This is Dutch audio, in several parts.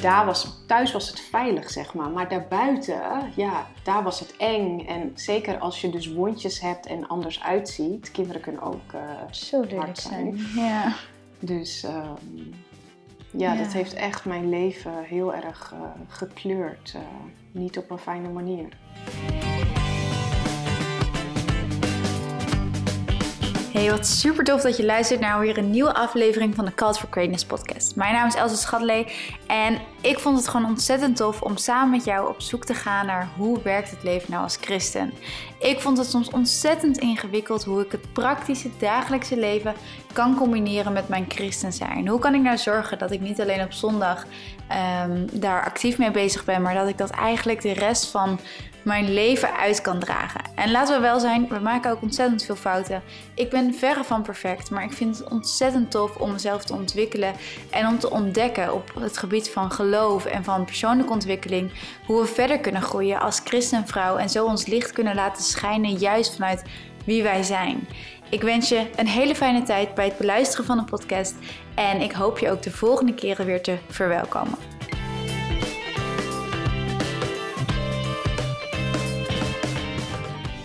daar was, thuis was het veilig, zeg maar. Maar daarbuiten, ja, daar was het eng. En zeker als je dus wondjes hebt en anders uitziet. Kinderen kunnen ook uh, Zo lelijk zijn. Ja. Dus ehm, ja, dat heeft echt mijn leven heel erg uh, gekleurd. Uh, niet op een fijne manier. Hey, wat super tof dat je luistert naar weer een nieuwe aflevering van de Cult for Greatness podcast. Mijn naam is Elsa Schadlee en ik vond het gewoon ontzettend tof om samen met jou op zoek te gaan naar hoe werkt het leven nou als christen. Ik vond het soms ontzettend ingewikkeld hoe ik het praktische dagelijkse leven kan combineren met mijn christen zijn. Hoe kan ik nou zorgen dat ik niet alleen op zondag um, daar actief mee bezig ben, maar dat ik dat eigenlijk de rest van mijn leven uit kan dragen. En laten we wel zijn, we maken ook ontzettend veel fouten. Ik ben verre van perfect, maar ik vind het ontzettend tof om mezelf te ontwikkelen en om te ontdekken op het gebied van geloof en van persoonlijke ontwikkeling hoe we verder kunnen groeien als christenvrouw en zo ons licht kunnen laten schijnen juist vanuit wie wij zijn. Ik wens je een hele fijne tijd bij het beluisteren van de podcast en ik hoop je ook de volgende keren weer te verwelkomen.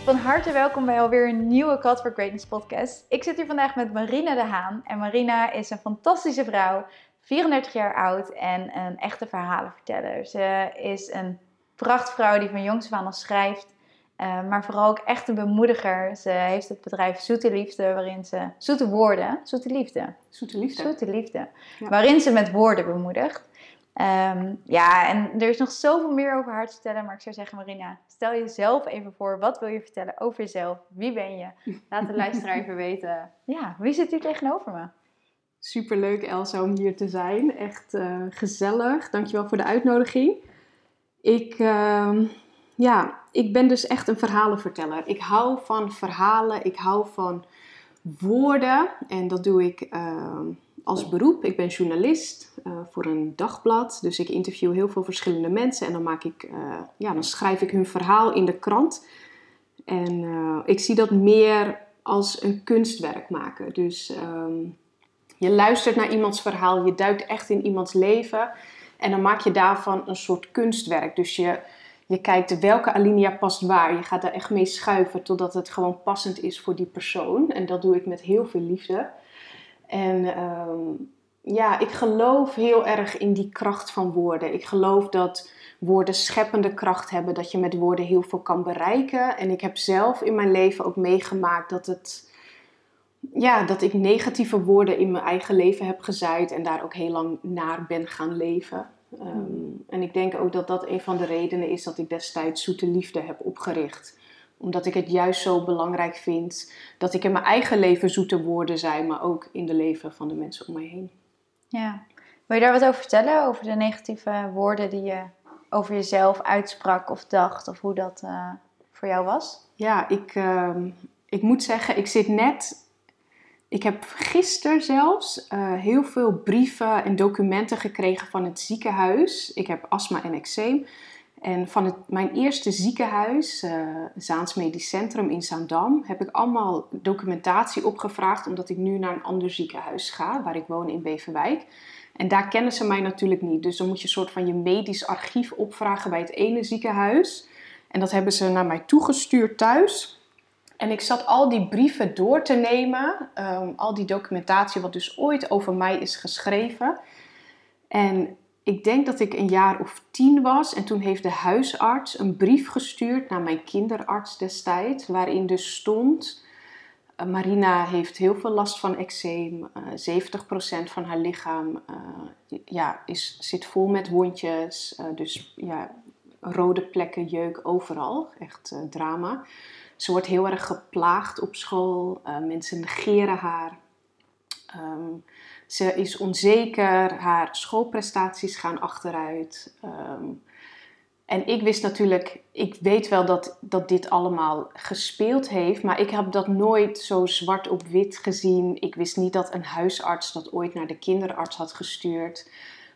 Van harte welkom bij alweer een nieuwe Cut for Greatness podcast. Ik zit hier vandaag met Marina de Haan. En Marina is een fantastische vrouw, 34 jaar oud en een echte verhalenverteller. Ze is een prachtvrouw die van jongs af aan al schrijft. Uh, maar vooral ook echt een bemoediger. Ze heeft het bedrijf Zoete Liefde, waarin ze... Zoete Woorden. Zoete Liefde. Zoete Liefde. Zoete Liefde. Waarin ze met woorden bemoedigt. Um, ja, en er is nog zoveel meer over haar te vertellen. Maar ik zou zeggen, Marina, stel jezelf even voor. Wat wil je vertellen over jezelf? Wie ben je? Laat de luisteraar even weten. Ja, wie zit hier tegenover me? Superleuk Elsa om hier te zijn. Echt uh, gezellig. Dankjewel voor de uitnodiging. Ik, uh, ja, ik ben dus echt een verhalenverteller. Ik hou van verhalen. Ik hou van woorden. En dat doe ik uh, als beroep. Ik ben journalist uh, voor een dagblad. Dus ik interview heel veel verschillende mensen. En dan, maak ik, uh, ja, dan schrijf ik hun verhaal in de krant. En uh, ik zie dat meer als een kunstwerk maken. Dus um, je luistert naar iemands verhaal. Je duikt echt in iemands leven. En dan maak je daarvan een soort kunstwerk. Dus je, je kijkt welke alinea past waar. Je gaat daar echt mee schuiven totdat het gewoon passend is voor die persoon. En dat doe ik met heel veel liefde. En um, ja, ik geloof heel erg in die kracht van woorden. Ik geloof dat woorden scheppende kracht hebben, dat je met woorden heel veel kan bereiken. En ik heb zelf in mijn leven ook meegemaakt dat het. Ja, dat ik negatieve woorden in mijn eigen leven heb gezaaid en daar ook heel lang naar ben gaan leven. Um, en ik denk ook dat dat een van de redenen is dat ik destijds Zoete Liefde heb opgericht omdat ik het juist zo belangrijk vind dat ik in mijn eigen leven zoete woorden zei, maar ook in de leven van de mensen om mij heen. Ja. Wil je daar wat over vertellen? Over de negatieve woorden die je over jezelf uitsprak of dacht, of hoe dat uh, voor jou was? Ja, ik, uh, ik moet zeggen, ik zit net. Ik heb gisteren zelfs uh, heel veel brieven en documenten gekregen van het ziekenhuis. Ik heb astma en eczeem. En van het, mijn eerste ziekenhuis, uh, Zaans Medisch Centrum in Zaandam, heb ik allemaal documentatie opgevraagd, omdat ik nu naar een ander ziekenhuis ga, waar ik woon in Beverwijk. En daar kennen ze mij natuurlijk niet. Dus dan moet je een soort van je medisch archief opvragen bij het ene ziekenhuis. En dat hebben ze naar mij toegestuurd thuis. En ik zat al die brieven door te nemen, um, al die documentatie wat dus ooit over mij is geschreven. En ik denk dat ik een jaar of tien was en toen heeft de huisarts een brief gestuurd naar mijn kinderarts destijds, waarin dus stond: uh, Marina heeft heel veel last van eczeem, uh, 70% van haar lichaam uh, ja, is, zit vol met wondjes, dus ja, rode plekken, jeuk overal, echt drama. Ze wordt heel erg geplaagd op school, mensen negeren haar. Um, ze is onzeker, haar schoolprestaties gaan achteruit. Um, en ik wist natuurlijk, ik weet wel dat, dat dit allemaal gespeeld heeft, maar ik heb dat nooit zo zwart op wit gezien. Ik wist niet dat een huisarts dat ooit naar de kinderarts had gestuurd.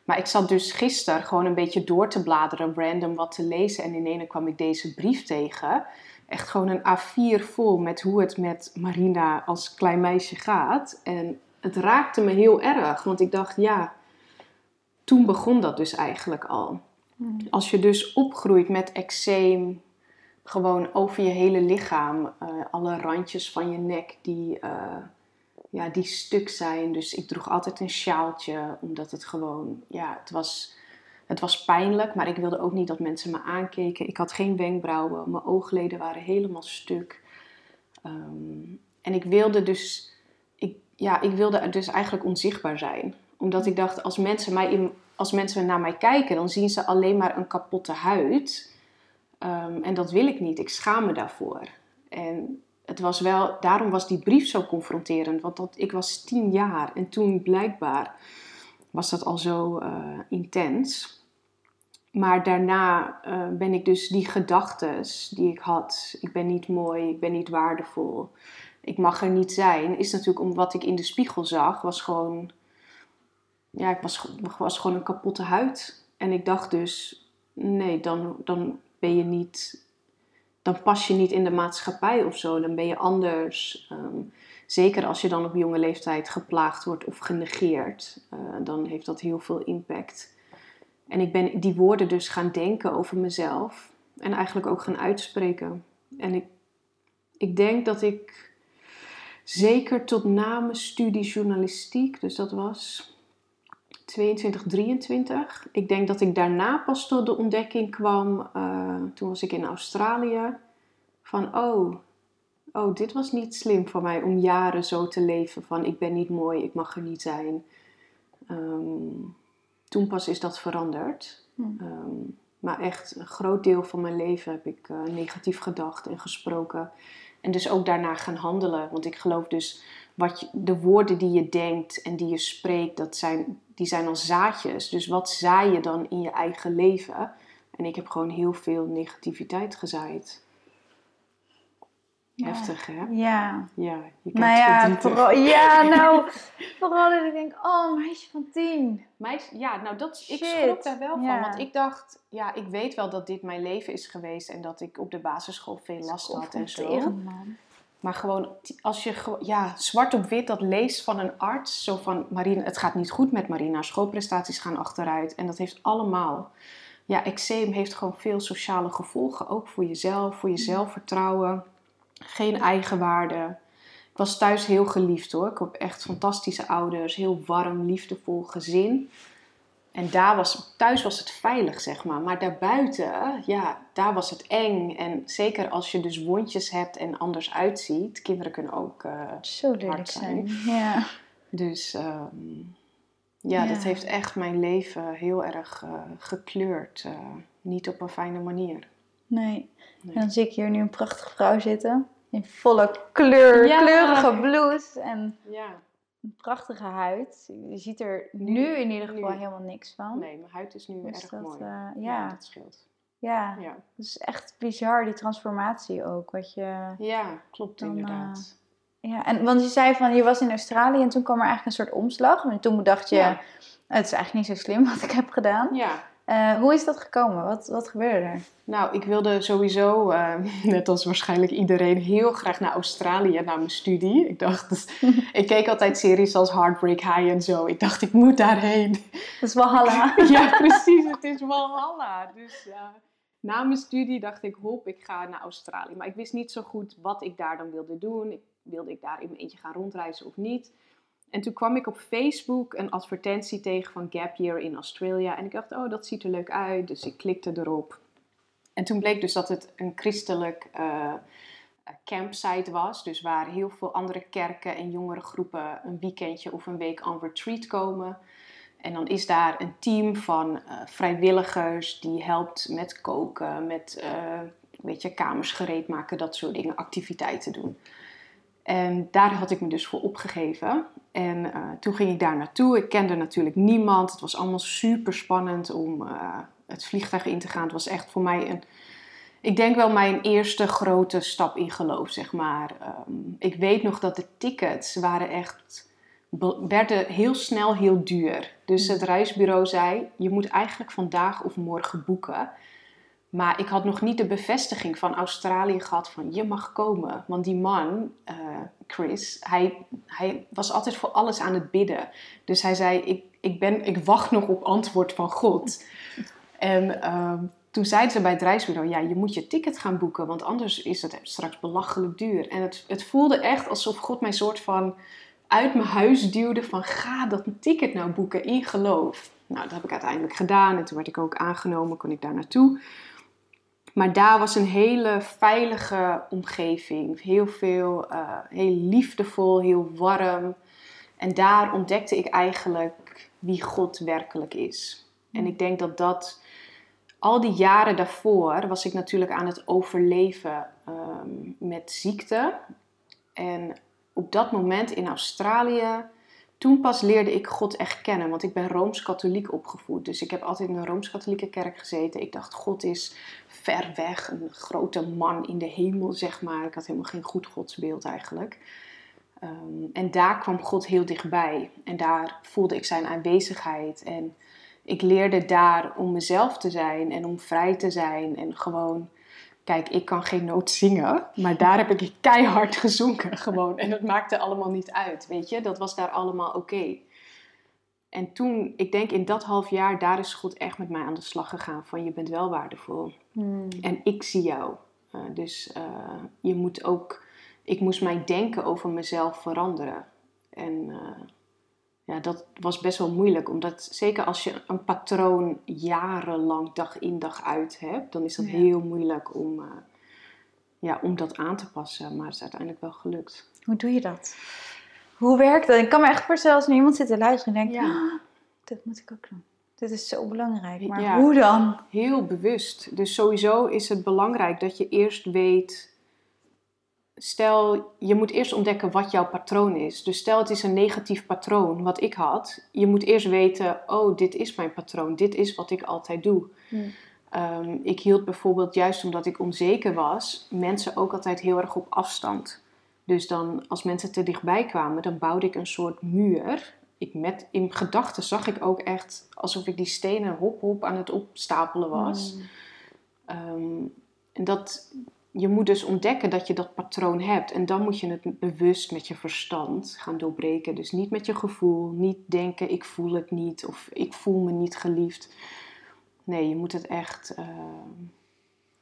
Maar ik zat dus gisteren gewoon een beetje door te bladeren, random wat te lezen. En ineens kwam ik deze brief tegen. Echt gewoon een A4 vol met hoe het met Marina als klein meisje gaat. En het raakte me heel erg. Want ik dacht, ja, toen begon dat dus eigenlijk al. Hmm. Als je dus opgroeit met eczeem, gewoon over je hele lichaam, eh, alle randjes van je nek die, eh, ja, die stuk zijn. Dus ik droeg altijd een sjaaltje, omdat het gewoon, ja, het was, het was pijnlijk, maar ik wilde ook niet dat mensen me aankeken. Ik had geen wenkbrauwen, mijn oogleden waren helemaal stuk. Ehm, en ik wilde dus, ja, ik wilde dus eigenlijk onzichtbaar zijn. Omdat ik dacht, als mensen, mij als mensen naar mij kijken, dan zien ze alleen maar een kapotte huid. Ehm, en dat wil ik niet. Ik schaam me daarvoor. En het was wel, daarom was die brief zo confronterend. Want dat, ik was tien jaar en toen blijkbaar was dat al zo eh, intens. Maar daarna eh, ben ik dus die gedachten die ik had, ik ben niet mooi, ik ben niet waardevol, ik mag er niet zijn, is natuurlijk om wat ik in de spiegel zag, was gewoon, ja, ik was, was gewoon een kapotte huid. En ik dacht dus, nee, dan, dan ben je niet, dan pas je niet in de maatschappij of zo, dan ben je anders. Ehm, zeker als je dan op jonge leeftijd geplaagd wordt of genegeerd, uh, dan heeft dat heel veel impact. En ik ben die woorden dus gaan denken over mezelf en eigenlijk ook gaan uitspreken. En ik, ik denk dat ik zeker tot na mijn studie journalistiek, dus dat was 22, 23. Ik denk dat ik daarna pas tot de ontdekking kwam, uh, toen was ik in Australië, van oh, oh, dit was niet slim voor mij om jaren zo te leven van ik ben niet mooi, ik mag er niet zijn. Um, toen pas is dat veranderd. Hmm. Um, maar echt een groot deel van mijn leven heb ik uh, negatief gedacht en gesproken. En dus ook daarna gaan handelen. Want ik geloof dus, wat je, de woorden die je denkt en die je spreekt, dat zijn, die zijn als zaadjes. Dus wat zaai je dan in je eigen leven? En ik heb gewoon heel veel negativiteit gezaaid. Heftig, hè? Ja. Ja, je nou ja, vooral, ja, nou, vooral dat ik denk, oh, meisje van tien. Meisje, ja, nou, dat, ik schrok daar wel van. Want ik dacht, ja, ik weet wel dat dit mijn leven is geweest. En dat ik op de basisschool veel last had en zo. Man. Maar gewoon, als je ja, zwart op wit dat leest van een arts. Zo van, Marina, het gaat niet goed met Marina. Schoolprestaties gaan achteruit. En dat heeft allemaal... Ja, eczeem heeft gewoon veel sociale gevolgen. Ook voor jezelf, voor je zelfvertrouwen geen eigenwaarde. Ik was thuis heel geliefd hoor. Ik heb echt fantastische ouders, heel warm, liefdevol gezin. En daar was, thuis was het veilig, zeg maar. Maar daarbuiten, ja, daar was het eng. En zeker als je dus wondjes hebt en anders uitziet. Kinderen kunnen ook uh, Zo lelijk zijn. Ja. Dus um, ja, ja, dat heeft echt mijn leven heel erg uh, gekleurd. Uh, niet op een fijne manier. Nee. En dan zie ik hier nu een prachtige vrouw zitten. In volle kleur, kleurige blouse en ja. een prachtige huid. Je ziet er nu, in ieder geval helemaal niks van. Nee, mijn huid is nu dus erg dat, mooi. Uh, ja. ja. dat scheelt. Ja, ja. dat is echt bizar, die transformatie ook. Wat je ja, klopt dan, inderdaad. Uh, ja, en, want je zei van, je was in Australië en toen kwam er eigenlijk een soort omslag. En toen dacht je, ja. het is eigenlijk niet zo slim wat ik heb gedaan. Ja. Uh, hoe is dat gekomen? Wat, wat gebeurde er? Nou, ik wilde sowieso, uh, net als waarschijnlijk iedereen, heel graag naar Australië, naar mijn studie. Ik dacht, dus, ik keek altijd series als Heartbreak High en zo. Ik dacht, ik moet daarheen. Dat is Walhalla. ja, precies, het is Walhalla. Dus uh, na mijn studie dacht ik, hop, ik ga naar Australië. Maar ik wist niet zo goed wat ik daar dan wilde doen. Ik, wilde ik daar in mijn eentje gaan rondreizen of niet? En toen kwam ik op Facebook een advertentie tegen van Gap Year in Australia. En ik dacht, oh, dat ziet er leuk uit. Dus ik klikte erop. En toen bleek dus dat het een christelijk uh, campsite was. Dus waar heel veel andere kerken en jongere groepen een weekendje of een week on retreat komen. En dan is daar een team van uh, vrijwilligers die helpt met koken, met uh, weet je, kamers gereed maken, dat soort dingen, activiteiten doen. En daar had ik me dus voor opgegeven. En uh, toen ging ik daar naartoe. Ik kende natuurlijk niemand. Het was allemaal super spannend om uh, het vliegtuig in te gaan. Het was echt voor mij een, ik denk wel mijn eerste grote stap in geloof, zeg maar. Um, ik weet nog dat de tickets waren echt, werden heel snel heel duur. Dus het reisbureau zei, je moet eigenlijk vandaag of morgen boeken. Maar ik had nog niet de bevestiging van Australië gehad van je mag komen. Want die man, eh, Chris, hij, hij was altijd voor alles aan het bidden. Dus hij zei, ik, ik, ben, ik wacht nog op antwoord van God. En ehm, toen zeiden ze bij het reisbureau, ja, je moet je ticket gaan boeken, want anders is het straks belachelijk duur. En het, het voelde echt alsof God mij soort van uit mijn huis duwde van ga dat ticket nou boeken in geloof. Nou, dat heb ik uiteindelijk gedaan en toen werd ik ook aangenomen, kon ik daar naartoe. Maar daar was een hele veilige omgeving. Heel veel, uh, heel liefdevol, heel warm. En daar ontdekte ik eigenlijk wie God werkelijk is. En ik denk dat dat, al die jaren daarvoor, was ik natuurlijk aan het overleven um, met ziekte. En op dat moment in Australië toen pas leerde ik God echt kennen, want ik ben rooms-katholiek opgevoed. Dus ik heb altijd in een rooms-katholieke kerk gezeten. Ik dacht, God is ver weg, een grote man in de hemel, zeg maar. Ik had helemaal geen goed godsbeeld eigenlijk. Ehm, en daar kwam God heel dichtbij. En daar voelde ik zijn aanwezigheid. En ik leerde daar om mezelf te zijn en om vrij te zijn. En gewoon Kijk, ik kan geen noot zingen, maar daar heb ik keihard gezongen gewoon. En dat maakte allemaal niet uit, weet je. Dat was daar allemaal oké. En toen, ik denk in dat half jaar, daar is God echt met mij aan de slag gegaan. Van je bent wel waardevol. Hmm. En ik zie jou. Uh, dus uh, je moet ook, ik moest mijn denken over mezelf veranderen. En uh, ja, dat was best wel moeilijk. Omdat zeker als je een patroon jarenlang dag in dag uit hebt, dan is dat heel moeilijk om, uh, ja, om dat aan te passen. Maar het is uiteindelijk wel gelukt. Hoe doe je dat? Hoe werkt dat? Ik kan me echt voorstellen als er iemand zit te luisteren en denkt, ja. Ah, dat moet ik ook doen. Dit is zo belangrijk. Maar hoe dan? Heel bewust. Dus sowieso is het belangrijk dat je eerst weet stel, je moet eerst ontdekken wat jouw patroon is. Dus stel het is een negatief patroon, wat ik had. Je moet eerst weten, oh, dit is mijn patroon. Dit is wat ik altijd doe. Hmm. Ehm, ik hield bijvoorbeeld, juist omdat ik onzeker was, mensen ook altijd heel erg op afstand. Dus dan, als mensen te dichtbij kwamen, dan bouwde ik een soort muur. Ik met, in gedachten zag ik ook echt alsof ik die stenen hop hop aan het opstapelen was. Hmm. Ehm, en dat, je moet dus ontdekken dat je dat patroon hebt. En dan moet je het bewust met je verstand gaan doorbreken. Dus niet met je gevoel. Niet denken, ik voel het niet. Of ik voel me niet geliefd. Nee, je moet het echt uh,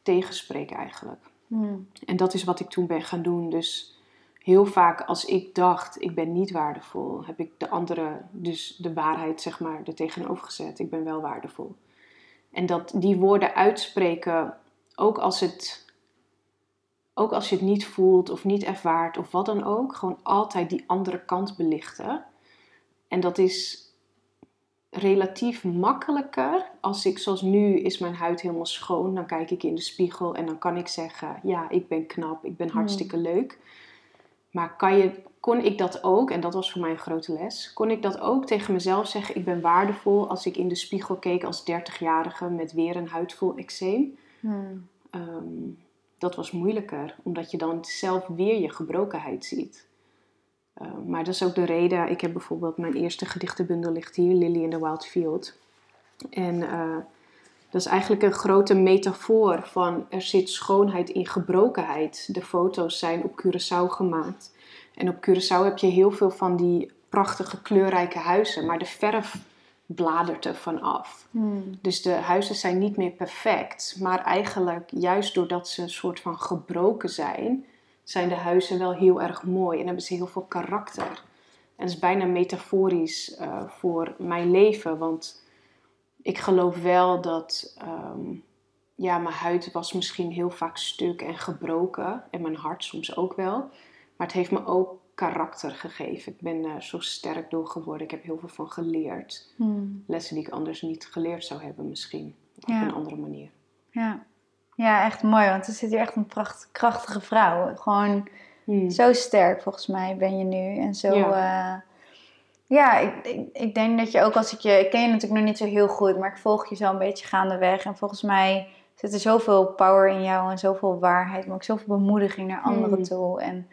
tegenspreken eigenlijk. Hmm. En dat is wat ik toen ben gaan doen. Dus heel vaak als ik dacht, ik ben niet waardevol, heb ik de andere, dus de waarheid zeg maar, er tegenover gezet. Ik ben wel waardevol. En dat die woorden uitspreken, ook als het ook als je het niet voelt of niet ervaart of wat dan ook, gewoon altijd die andere kant belichten. En dat is relatief makkelijker als ik, zoals nu, is mijn huid helemaal schoon. Dan kijk ik in de spiegel en dan kan ik zeggen: Ja, ik ben knap, ik ben hmm. hartstikke leuk. Maar kan je, kon ik dat ook, en dat was voor mij een grote les, kon ik dat ook tegen mezelf zeggen: Ik ben waardevol als ik in de spiegel keek als 30-jarige met weer een huidvol eczeem. Hmm. Ehm, dat was moeilijker, omdat je dan zelf weer je gebrokenheid ziet. Uh, maar dat is ook de reden. Ik heb bijvoorbeeld mijn eerste gedichtenbundel ligt hier, Lily in the Wild Field. En uh, dat is eigenlijk een grote metafoor van er zit schoonheid in gebrokenheid. De foto's zijn op Curaçao gemaakt. En op Curaçao heb je heel veel van die prachtige kleurrijke huizen, maar de verf bladert er van af. Hmm. Dus de huizen zijn niet meer perfect. Maar eigenlijk, juist doordat ze een soort van gebroken zijn, zijn de huizen wel heel erg mooi en hebben ze heel veel karakter. En dat is bijna metaforisch uh, voor mijn leven, want ik geloof wel dat um, ja, mijn huid was misschien heel vaak stuk en gebroken en mijn hart soms ook wel. Maar het heeft me ook karakter gegeven. Ik ben uh, zo sterk door geworden. Ik heb heel veel van geleerd. Hmm. Lessen die ik anders niet geleerd zou hebben misschien. Op een andere manier. Ja. ja, echt mooi. Want er zit hier echt een pracht, krachtige vrouw. Gewoon hmm. zo sterk volgens mij ben je nu. En zo... Ja. Uh, ja, ik, ik, ik, denk dat je ook als ik je... Ik ken je natuurlijk nog niet zo heel goed, maar ik volg je zo een beetje gaandeweg. En volgens mij zit er zoveel power in jou en zoveel waarheid, maar ook zoveel bemoediging naar anderen hmm. toe. En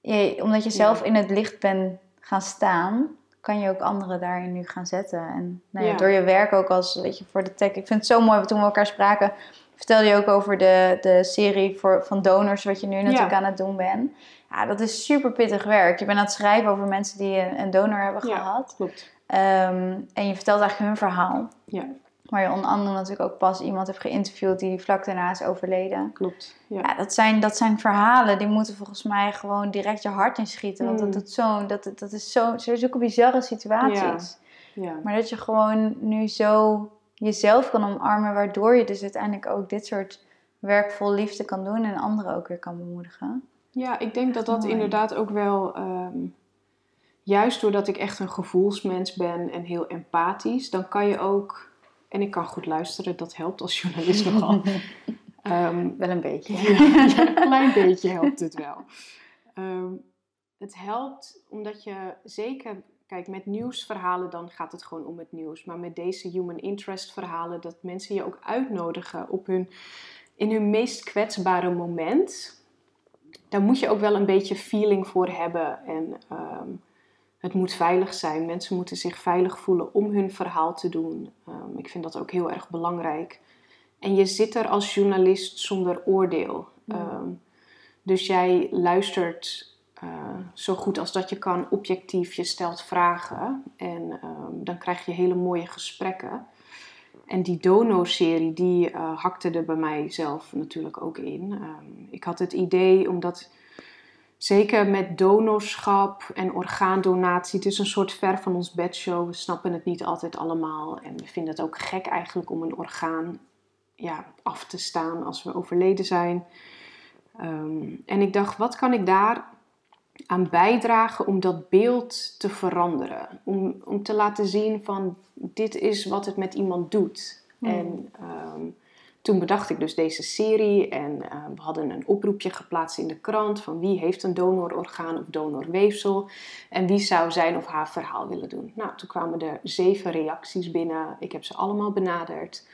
je, omdat je zelf in het licht bent gaan staan, kan je ook anderen daarin nu gaan zetten. En nou ja, door je werk ook als, weet je, voor de tech. Ik vind het zo mooi, toen we elkaar spraken, vertelde je ook over de, de serie voor, van donors, wat je nu natuurlijk aan het doen bent. Ja, dat is super pittig werk. Je bent aan het schrijven over mensen die een, een donor hebben ja, gehad. klopt. Ehm, en je vertelt eigenlijk hun verhaal. Ja, Maar je onder andere natuurlijk ook pas iemand hebt geïnterviewd die vlak daarna is overleden. klopt. Ja. Ja, dat zijn, dat zijn verhalen die moeten volgens mij gewoon direct je hart inschieten. Want dat, Mm. doet zo, dat, dat is zo, zulke bizarre situaties. ja. Maar dat je gewoon nu zo jezelf kan omarmen, waardoor je dus uiteindelijk ook dit soort werk vol liefde kan doen en anderen ook weer kan bemoedigen. Ja, ik denk dat dat Mooi. inderdaad ook wel, ehm, juist doordat ik echt een gevoelsmens ben en heel empathisch, dan kan je ook, en ik kan goed luisteren, dat helpt als journalist nogal. Ehm, Wel een beetje. ja, een klein beetje helpt het wel. Ehm, het helpt omdat je zeker, kijk, met nieuwsverhalen dan gaat het gewoon om het nieuws. Maar met deze human interest verhalen, dat mensen je ook uitnodigen op hun, in hun meest kwetsbare moment. Daar moet je ook wel een beetje feeling voor hebben. En ehm, het moet veilig zijn. Mensen moeten zich veilig voelen om hun verhaal te doen. Ehm, ik vind dat ook heel erg belangrijk. En je zit er als journalist zonder oordeel. Ehm, dus jij luistert eh, zo goed als dat je kan, objectief. Je stelt vragen en ehm, dan krijg je hele mooie gesprekken. En die Dono-serie, die eh, hakte er bij mij zelf natuurlijk ook in. Ik had het idee, omdat zeker met donorschap en orgaandonatie, het is een soort ver van ons bedshow. We snappen het niet altijd allemaal. En we vinden het ook gek eigenlijk om een orgaan ja, af te staan als we overleden zijn. Ehm, en ik dacht, wat kan ik daar aan bijdragen om dat beeld te veranderen? Om, om te laten zien van dit is wat het met iemand doet. Hmm. En ehm, toen bedacht ik dus deze serie en eh, we hadden een oproepje geplaatst in de krant van wie heeft een donororgaan of donorweefsel en wie zou zijn of haar verhaal willen doen. Nou, toen kwamen er zeven reacties binnen. Ik heb ze allemaal benaderd.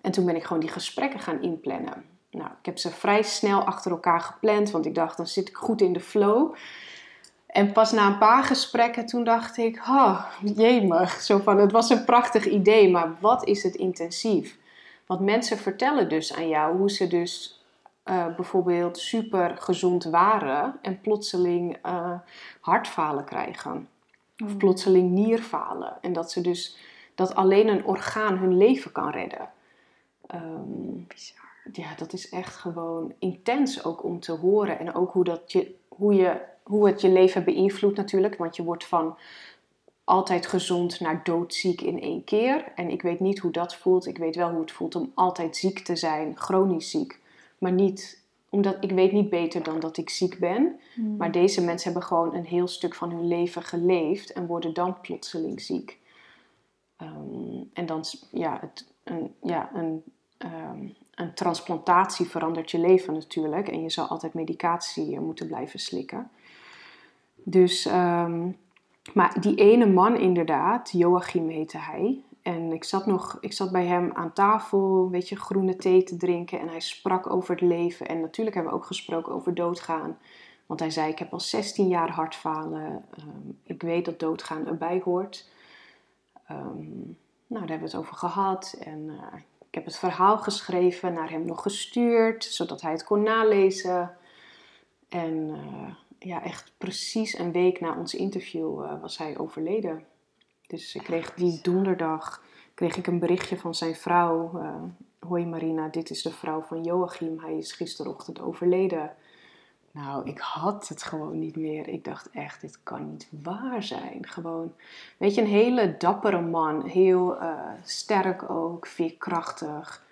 En toen ben ik gewoon die gesprekken gaan inplannen. Nou, ik heb ze vrij snel achter elkaar gepland, want ik dacht, dan zit ik goed in de flow. En pas na een paar gesprekken, toen dacht ik, oh, jemig. Zo van, het was een prachtig idee, maar wat is het intensief? Want mensen vertellen dus aan jou hoe ze dus eh, bijvoorbeeld super gezond waren en plotseling eh, hartfalen krijgen. Of plotseling nierfalen. En dat ze dus, dat alleen een orgaan hun leven kan redden. Ehm, ja, dat is echt gewoon intens ook om te horen. En ook hoe, dat je, hoe, je, hoe het je leven beïnvloedt natuurlijk. Want je wordt van altijd gezond naar doodziek in één keer. En ik weet niet hoe dat voelt. Ik weet wel hoe het voelt om altijd ziek te zijn, chronisch ziek. Maar niet, omdat ik weet niet beter dan dat ik ziek ben. Hmm. Maar deze mensen hebben gewoon een heel stuk van hun leven geleefd en worden dan plotseling ziek. Ehm, en dan, ja, het, een, ja een, ehm, een transplantatie verandert je leven natuurlijk. En je zal altijd medicatie eh, moeten blijven slikken. Dus, ehm, maar die ene man inderdaad, Joachim heette hij. En ik zat, nog, ik zat bij hem aan tafel, een beetje groene thee te drinken. En hij sprak over het leven. En natuurlijk hebben we ook gesproken over doodgaan. Want hij zei, ik heb al 16 jaar hartfalen. Ehm, ik weet dat doodgaan erbij hoort. Ehm, nou, daar hebben we het over gehad. En eh, ik heb het verhaal geschreven, naar hem nog gestuurd, zodat hij het kon nalezen. En eh, ja, echt precies een week na ons interview eh, was hij overleden. Dus ik kreeg die donderdag kreeg ik een berichtje van zijn vrouw. eh, Hoi Marina, dit is de vrouw van Joachim. Hij is gisterochtend overleden. Nou, ik had het gewoon niet meer. Ik dacht echt, dit kan niet waar zijn. Gewoon, weet je, een hele dappere man. Heel eh, sterk ook, veerkrachtig.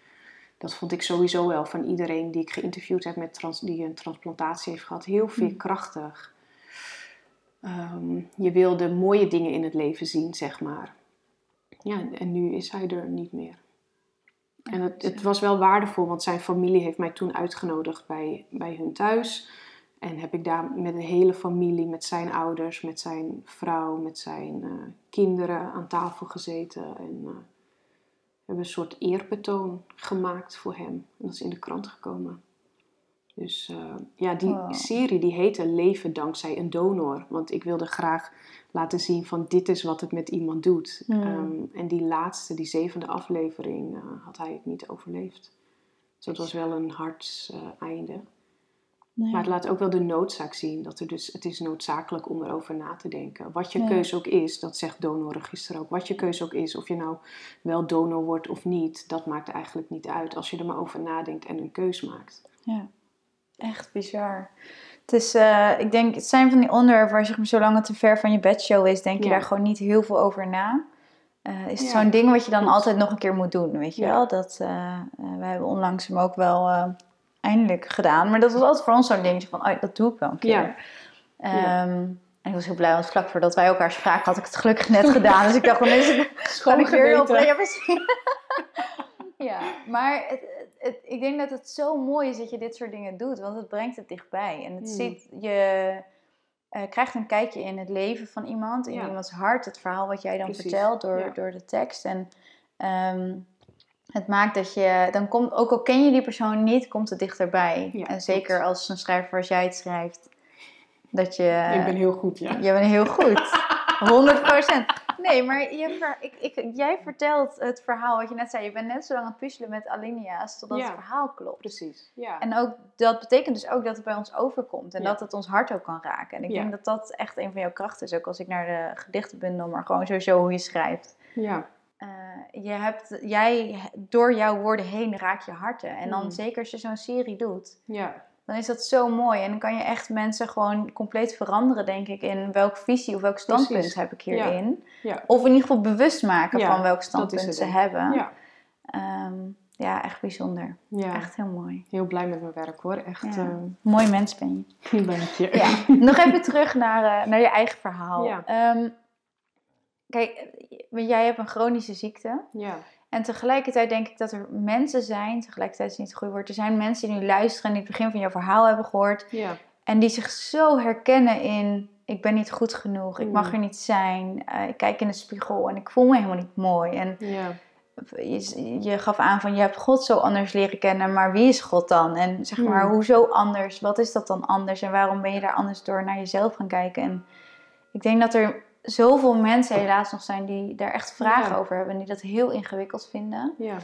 Dat vond ik sowieso wel van iedereen die ik geïnterviewd heb met trans, die een transplantatie heeft gehad. Heel veerkrachtig. Ehm, je wilde mooie dingen in het leven zien, zeg maar. Ja, en nu is hij er niet meer. En het, het was wel waardevol, want zijn familie heeft mij toen uitgenodigd bij, bij hun thuis. En heb ik daar met een hele familie, met zijn ouders, met zijn vrouw, met zijn eh, kinderen aan tafel gezeten. En eh, hebben een soort eerbetoon gemaakt voor hem. En dat is in de krant gekomen. Dus eh, ja, die Wow. serie die heette Leven dankzij een donor. Want ik wilde graag laten zien van dit is wat het met iemand doet. Ehm, en die laatste, die zevende aflevering, eh, had hij het niet overleefd. Dus dat was wel een hard eh, einde. Nee. Maar het laat ook wel de noodzaak zien. Dat er dus, het is noodzakelijk om erover na te denken. Wat je Ja. keuze ook is, dat zegt donorregister ook. Wat je keuze ook is, of je nou wel donor wordt of niet, dat maakt eigenlijk niet uit. Als je er maar over nadenkt en een keus maakt. Ja, echt bizar. Het is, eh, ik denk, het zijn van die onderwerpen waar zeg maar, zolang het te ver van je bedshow is, denk je Ja. daar gewoon niet heel veel over na. Eh, is het Ja, zo'n ding wat je dan altijd nog een keer moet doen, weet je wel? Dat, eh, we hebben onlangs hem ook wel eindelijk gedaan. Maar dat was altijd voor ons zo'n dingetje van, oh, dat doe ik wel een keer. Ja. Ehm, En ik was heel blij, want vlak voordat wij elkaar spraken had ik het gelukkig net gedaan. Dus ik dacht, dan is het kan ik weer op. Ja, maar het, het, ik denk dat het zo mooi is dat je dit soort dingen doet, want het brengt het dichtbij. En het Hmm. ziet, je eh, krijgt een kijkje in het leven van iemand, in Ja. iemands hart, het verhaal wat jij dan Precies, vertelt door, ja. door de tekst. En ehm, het maakt dat je, dan komt, ook al ken je die persoon niet, komt het dichterbij. Ja, en zeker als een schrijver als jij het schrijft, dat je... ik ben heel goed, ja. Je bent heel goed. 100%. Nee, maar je ver- ik, ik, jij vertelt het verhaal wat je net zei. Je bent net zo lang aan het puzzelen met alinea's totdat Ja. het verhaal klopt. Precies. Ja. En ook, dat betekent dus ook dat het bij ons overkomt. En Ja. dat het ons hart ook kan raken. En ik denk dat dat echt een van jouw krachten is. Ook als ik naar de gedichtenbundel, maar gewoon sowieso hoe je schrijft. ja. Eh, je hebt, jij, door jouw woorden heen raak je harten. En dan Mm. zeker als je zo'n serie doet ja. dan is dat zo mooi. En dan kan je echt mensen gewoon compleet veranderen, denk ik, in welke visie of welk standpunt Precies. heb ik hierin. Ja. Of in ieder geval bewust maken van welk standpunt ze hebben. Ja. Ehm, ja, echt bijzonder. ja. Echt heel mooi. Heel blij met mijn werk hoor. Echt. Ja. eh, Mooi mens ben je. dank je. Ja. Nog even terug naar, eh, naar je eigen verhaal. Ja. Ehm, kijk, eh, jij hebt een chronische ziekte. Ja. En tegelijkertijd denk ik dat er mensen zijn, tegelijkertijd is het niet het goede woord, er zijn mensen die nu luisteren en die het begin van jouw verhaal hebben gehoord. Ja. En die zich zo herkennen in: ik ben niet goed genoeg, ik mag Mm. er niet zijn, eh, ik kijk in de spiegel en ik voel me helemaal niet mooi. En Ja. je, je gaf aan van: je hebt God zo anders leren kennen, maar wie is God dan? En zeg maar, Mm. hoezo anders? Wat is dat dan anders? En waarom ben je daar anders door naar jezelf gaan kijken? En ik denk dat er zoveel mensen helaas nog zijn die daar echt vragen Ja. over hebben en die dat heel ingewikkeld vinden. Ja.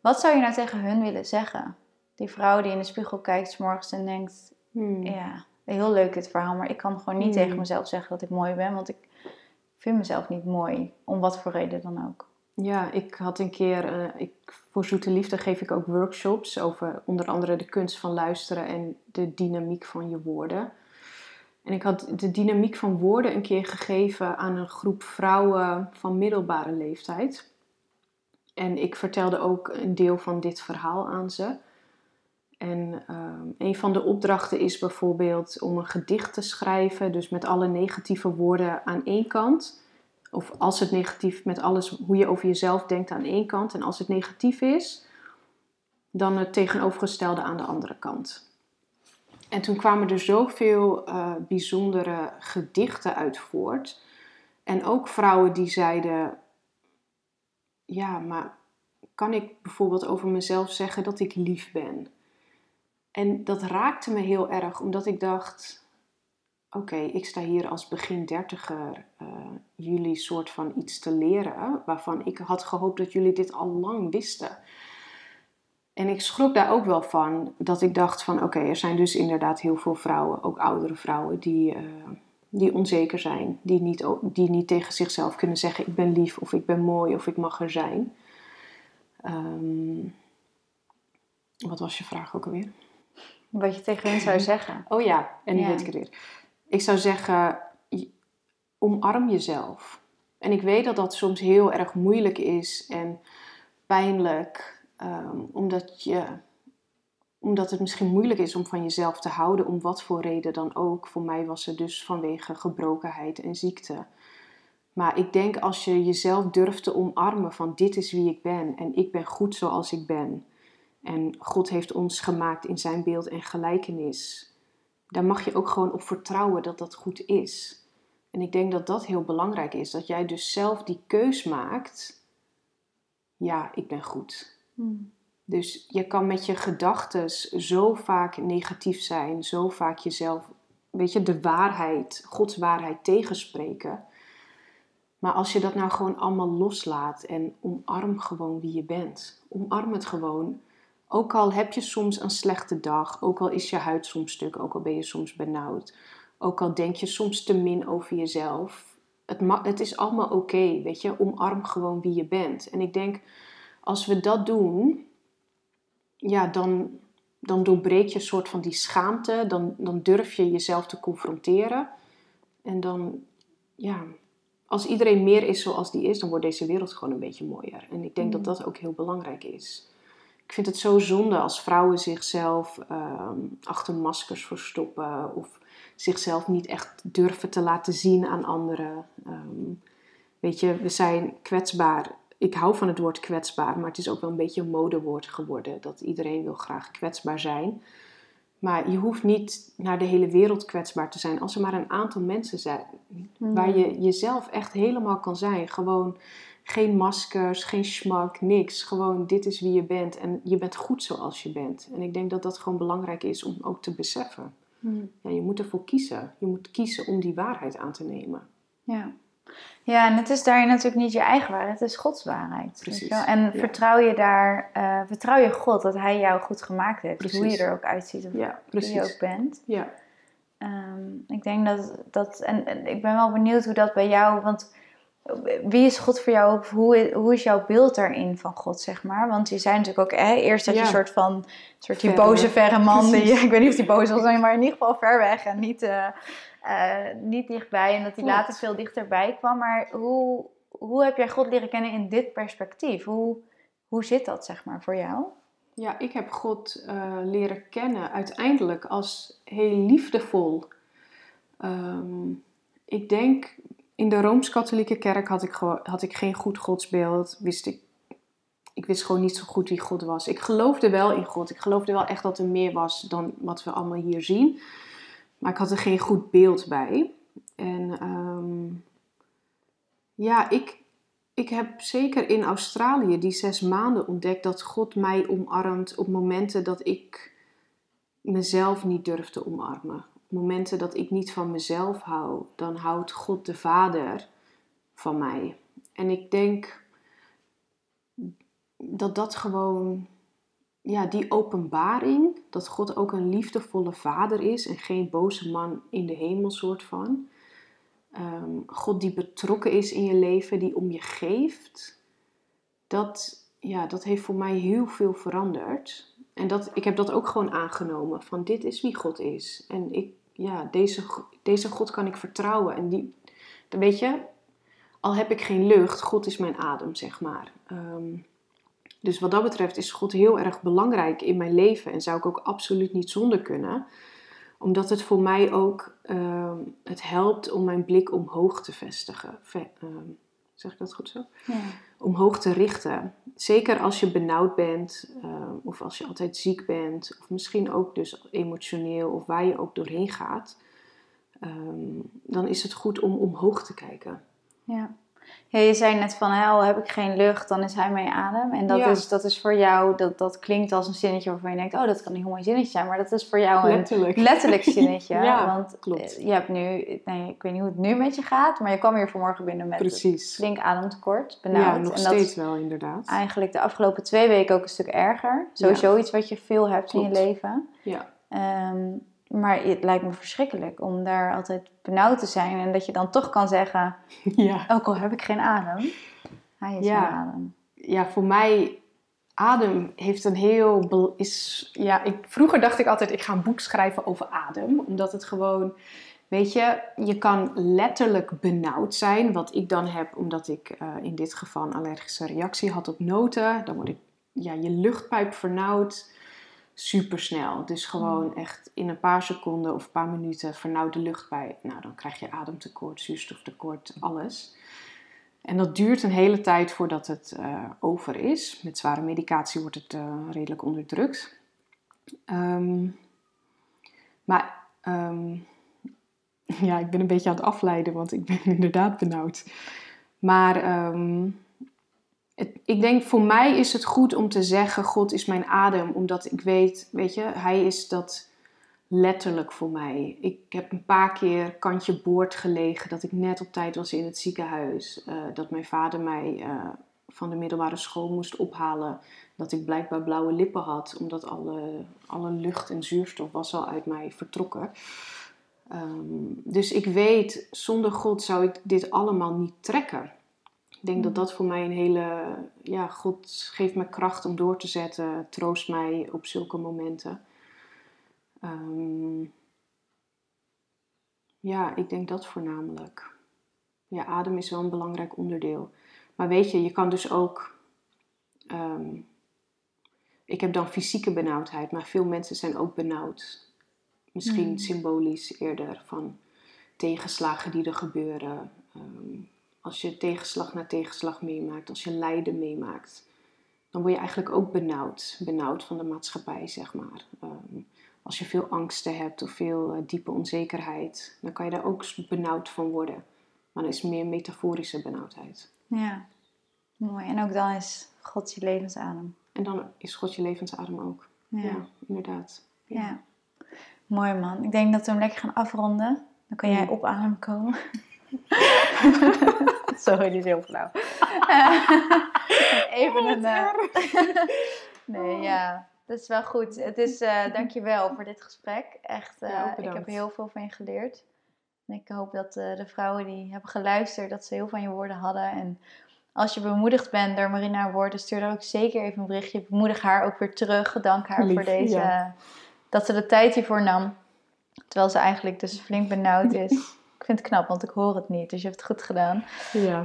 Wat zou je nou tegen hun willen zeggen? Die vrouw die in de spiegel kijkt 's morgens en denkt: Hmm. ja, heel leuk dit verhaal, maar ik kan gewoon niet Hmm. tegen mezelf zeggen dat ik mooi ben, want ik vind mezelf niet mooi, om wat voor reden dan ook. Ja, ik had een keer, eh, ik, voor Zoete Liefde geef ik ook workshops over onder andere de kunst van luisteren en de dynamiek van je woorden. En ik had de dynamiek van woorden een keer gegeven aan een groep vrouwen van middelbare leeftijd. En ik vertelde ook een deel van dit verhaal aan ze. En ehm, een van de opdrachten is bijvoorbeeld om een gedicht te schrijven, dus met alle negatieve woorden aan één kant. Of als het negatief, met alles hoe je over jezelf denkt aan één kant. En als het negatief is, dan het tegenovergestelde aan de andere kant. En toen kwamen er zoveel eh, bijzondere gedichten uit voort. En ook vrouwen die zeiden: Ja, maar kan ik bijvoorbeeld over mezelf zeggen dat ik lief ben? En dat raakte me heel erg, omdat ik dacht: Oké, ik sta hier als begin dertiger eh, jullie soort van iets te leren, waarvan ik had gehoopt dat jullie dit al lang wisten. En ik schrok daar ook wel van, dat ik dacht van oké, er zijn dus inderdaad heel veel vrouwen, ook oudere vrouwen, die, eh, die onzeker zijn. Die niet, die niet tegen zichzelf kunnen zeggen ik ben lief of ik ben mooi of ik mag er zijn. Ehm, wat was je vraag ook alweer? Wat je tegen hen zou zeggen. Oh ja, en nu Ja. weet ik het weer. Ik zou zeggen, omarm jezelf. En ik weet dat dat soms heel erg moeilijk is en pijnlijk, ehm, omdat, je, omdat het misschien moeilijk is om van jezelf te houden, om wat voor reden dan ook. Voor mij was het dus vanwege gebrokenheid en ziekte. Maar ik denk als je jezelf durft te omarmen van dit is wie ik ben en ik ben goed zoals ik ben. En God heeft ons gemaakt in zijn beeld en gelijkenis. Daar mag je ook gewoon op vertrouwen dat dat goed is. En ik denk dat dat heel belangrijk is. Dat jij dus zelf die keus maakt. Ja, ik ben goed. Hmm. Dus je kan met je gedachten zo vaak negatief zijn, zo vaak jezelf, weet je, de waarheid, Gods waarheid tegenspreken. Maar als je dat nou gewoon allemaal loslaat en omarm gewoon wie je bent, omarm het gewoon ook al heb je soms een slechte dag, ook al is je huid soms stuk, ook al ben je soms benauwd, ook al denk je soms te min over jezelf, het, het is allemaal oké, weet je. Omarm gewoon wie je bent. En ik denk, als we dat doen, ja, dan, dan doorbreek je een soort van die schaamte. Dan, dan durf je jezelf te confronteren. En dan, ja, als iedereen meer is zoals die is, dan wordt deze wereld gewoon een beetje mooier. En ik denk dat mm. dat ook heel belangrijk is. Ik vind het zo zonde als vrouwen zichzelf ehm, achter maskers verstoppen of zichzelf niet echt durven te laten zien aan anderen. Ehm, weet je, we zijn kwetsbaar. Ik hou van het woord kwetsbaar, maar het is ook wel een beetje een modewoord geworden. Dat iedereen wil graag kwetsbaar zijn. Maar je hoeft niet naar de hele wereld kwetsbaar te zijn als er maar een aantal mensen zijn. Waar hmm. je jezelf echt helemaal kan zijn. Gewoon geen maskers, geen smak, niks. Gewoon dit is wie je bent en je bent goed zoals je bent. En ik denk dat dat gewoon belangrijk is om ook te beseffen. Hmm. Ja, je moet ervoor kiezen. Je moet kiezen om die waarheid aan te nemen. Ja. Ja, en het is daarin natuurlijk niet je eigen waarheid, het is Gods waarheid. Precies. En vertrouw je daar, uh, vertrouw je God dat Hij jou goed gemaakt heeft, Precies. hoe je er ook uitziet of ja, hoe je ook bent. Ja. Um, ik denk dat, dat en, en, ik ben wel benieuwd hoe dat bij jou, want wie is God voor jou? Hoe, hoe is jouw beeld daarin van God, zeg maar? Want je zei natuurlijk ook hè, eerst dat je een soort van... soort die boze, verre man. Die, ik weet niet of die boos was, maar in ieder geval ver weg en niet, uh, uh, niet dichtbij. En dat hij later veel dichterbij kwam. Maar hoe, hoe heb jij God leren kennen in dit perspectief? Hoe, hoe zit dat, zeg maar, voor jou? Ja, ik heb God uh, leren kennen uiteindelijk als heel liefdevol. Um, ik denk in de Rooms-Katholieke kerk had ik, had ik geen goed godsbeeld. Wist ik, ik wist gewoon niet zo goed wie God was. Ik geloofde wel in God. Ik geloofde wel echt dat er meer was dan wat we allemaal hier zien. Maar ik had er geen goed beeld bij. En ehm, ja, ik, ik heb zeker in Australië die zes maanden ontdekt dat God mij omarmt op momenten dat ik mezelf niet durfde omarmen momenten dat ik niet van mezelf hou, dan houdt God de Vader van mij. En ik denk dat dat gewoon, ja, die openbaring, dat God ook een liefdevolle Vader is en geen boze man in de hemel soort van. Ehm, God die betrokken is in je leven, die om je geeft, dat, ja, dat heeft voor mij heel veel veranderd. En dat, ik heb dat ook gewoon aangenomen, van dit is wie God is. En ik ja, deze, deze God kan ik vertrouwen. En die, dan weet je, al heb ik geen lucht, God is mijn adem, zeg maar. Ehm, dus wat dat betreft is God heel erg belangrijk in mijn leven en zou ik ook absoluut niet zonder kunnen. Omdat het voor mij ook, ehm, het helpt om mijn blik omhoog te vestigen. Ehm, zeg ik dat goed zo? Ja. Omhoog te richten. Zeker als je benauwd bent, uh, of als je altijd ziek bent, of misschien ook dus emotioneel, of waar je ook doorheen gaat. Um, dan is het goed om omhoog te kijken. Ja. Ja, je zei net van, al heb ik geen lucht, dan is hij mijn adem. En dat, is, dat is voor jou, dat, dat klinkt als een zinnetje waarvan je denkt, oh, dat kan een heel mooi zinnetje zijn. Maar dat is voor jou een letterlijk, letterlijk zinnetje. ja, want klopt. Eh, je hebt nu, nee, ik weet niet hoe het nu met je gaat, maar je kwam hier vanmorgen binnen met Precies. flink ademtekort, benauwd. Ja, nog en steeds wel, inderdaad. Eigenlijk de afgelopen twee weken ook een stuk erger. Sowieso iets wat je veel hebt in je leven. Ja. Ehm, maar het lijkt me verschrikkelijk om daar altijd benauwd te zijn. En dat je dan toch kan zeggen, ja. ook al heb ik geen adem, hij is ja. adem. Ja, voor mij, adem heeft een heel... Is, ja, ik, vroeger dacht ik altijd, ik ga een boek schrijven over adem. Omdat het gewoon... Weet je, je kan letterlijk benauwd zijn. Wat ik dan heb, omdat ik uh, in dit geval een allergische reactie had op noten. Dan word ik ja, je luchtpijp vernauwd supersnel. Dus gewoon mm. echt in een paar seconden of een paar minuten vernauwde lucht bij. Nou, dan krijg je ademtekort, zuurstoftekort, alles. En dat duurt een hele tijd voordat het uh, over is. Met zware medicatie wordt het uh, redelijk onderdrukt. Um, maar um, ja, ik ben een beetje aan het afleiden, want ik ben inderdaad benauwd. Maar um, ik denk voor mij is het goed om te zeggen: God is mijn adem, omdat ik weet, weet je, Hij is dat letterlijk voor mij. Ik heb een paar keer kantje boord gelegen dat ik net op tijd was in het ziekenhuis. Uh, dat mijn vader mij uh, van de middelbare school moest ophalen. Dat ik blijkbaar blauwe lippen had, omdat alle, alle lucht en zuurstof was al uit mij vertrokken. Um, dus ik weet, zonder God zou ik dit allemaal niet trekken. Ik denk dat dat voor mij een hele, ja, God geeft me kracht om door te zetten, troost mij op zulke momenten. Um, ja, ik denk dat voornamelijk. Ja, adem is wel een belangrijk onderdeel. Maar weet je, je kan dus ook. Um, ik heb dan fysieke benauwdheid, maar veel mensen zijn ook benauwd. Misschien hmm. symbolisch eerder van tegenslagen die er gebeuren. Um, als je tegenslag na tegenslag meemaakt, als je lijden meemaakt, dan word je eigenlijk ook benauwd. Benauwd van de maatschappij, zeg maar. Um, als je veel angsten hebt of veel uh, diepe onzekerheid, dan kan je daar ook benauwd van worden. Maar dan is meer metaforische benauwdheid. Ja, mooi. En ook dan is God je levensadem. En dan is God je levensadem ook. Ja, inderdaad. Ja. ja. Mooi man. Ik denk dat we hem lekker gaan afronden. Dan kan jij op adem komen. Sorry, die is heel flauw. Even een... Uh... nee, ja. Dat is wel goed. Het is, uh, dankjewel voor dit gesprek. Echt, uh, ik heb heel veel van je geleerd. En ik hoop dat de vrouwen die hebben geluisterd, dat ze heel van je woorden hadden. En als je bemoedigd bent door Marina woorden, stuur dan ook zeker even een berichtje. Bemoedig haar ook weer terug. Dank haar voor deze, dat ze de tijd hiervoor nam. Terwijl ze eigenlijk dus flink benauwd is. Ik vind het knap, want ik hoor het niet. Dus je hebt het goed gedaan. Ja.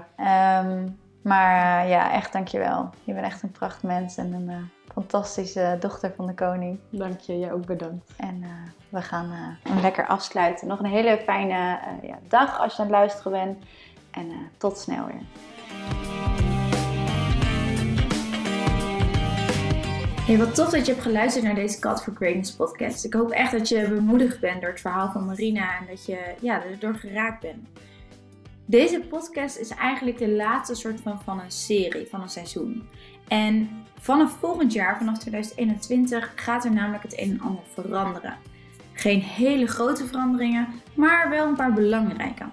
Um, maar uh, ja, echt dankjewel. Je bent echt een prachtmens en een uh, fantastische dochter van de koning. Dank je, jij ook bedankt. En uh, we gaan hem lekker afsluiten. Nog een hele fijne ja, dag als je aan het luisteren bent. En tot snel weer. Hey, wat tof dat je hebt geluisterd naar deze Cat for Greatness podcast. Ik hoop echt dat je bemoedigd bent door het verhaal van Marina en dat je ja, erdoor geraakt bent. Deze podcast is eigenlijk de laatste soort van, van een serie, van een seizoen. En vanaf volgend jaar, vanaf 2021, gaat er namelijk het een en ander veranderen. Geen hele grote veranderingen, maar wel een paar belangrijke.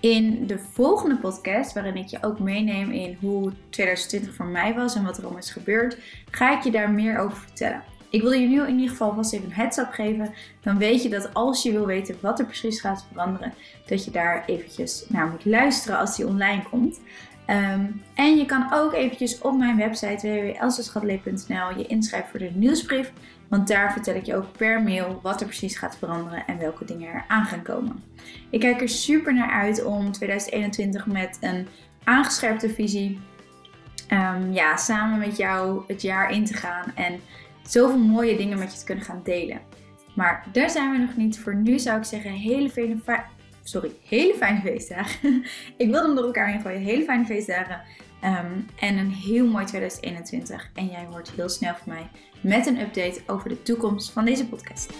In de volgende podcast, waarin ik je ook meeneem in hoe 2020 voor mij was en wat er allemaal is gebeurd, ga ik je daar meer over vertellen. Ik wil je nu in ieder geval vast even een heads up geven. Dan weet je dat als je wil weten wat er precies gaat veranderen, dat je daar eventjes naar moet luisteren als die online komt. Ehm, en je kan ook eventjes op mijn website www.elseschatley.nl je inschrijven voor de nieuwsbrief. Want daar vertel ik je ook per mail wat er precies gaat veranderen en welke dingen er aan gaan komen. Ik kijk er super naar uit om 2021 met een aangescherpte visie um, ja, samen met jou het jaar in te gaan. En zoveel mooie dingen met je te kunnen gaan delen. Maar daar zijn we nog niet. Voor nu zou ik zeggen, hele fijne, sorry, hele fijne feestdagen. ik wil hem door elkaar heen gooien. Hele fijne feestdagen. Ehm, en een heel mooi 2021. En jij hoort heel snel van mij met een update over de toekomst van deze podcast.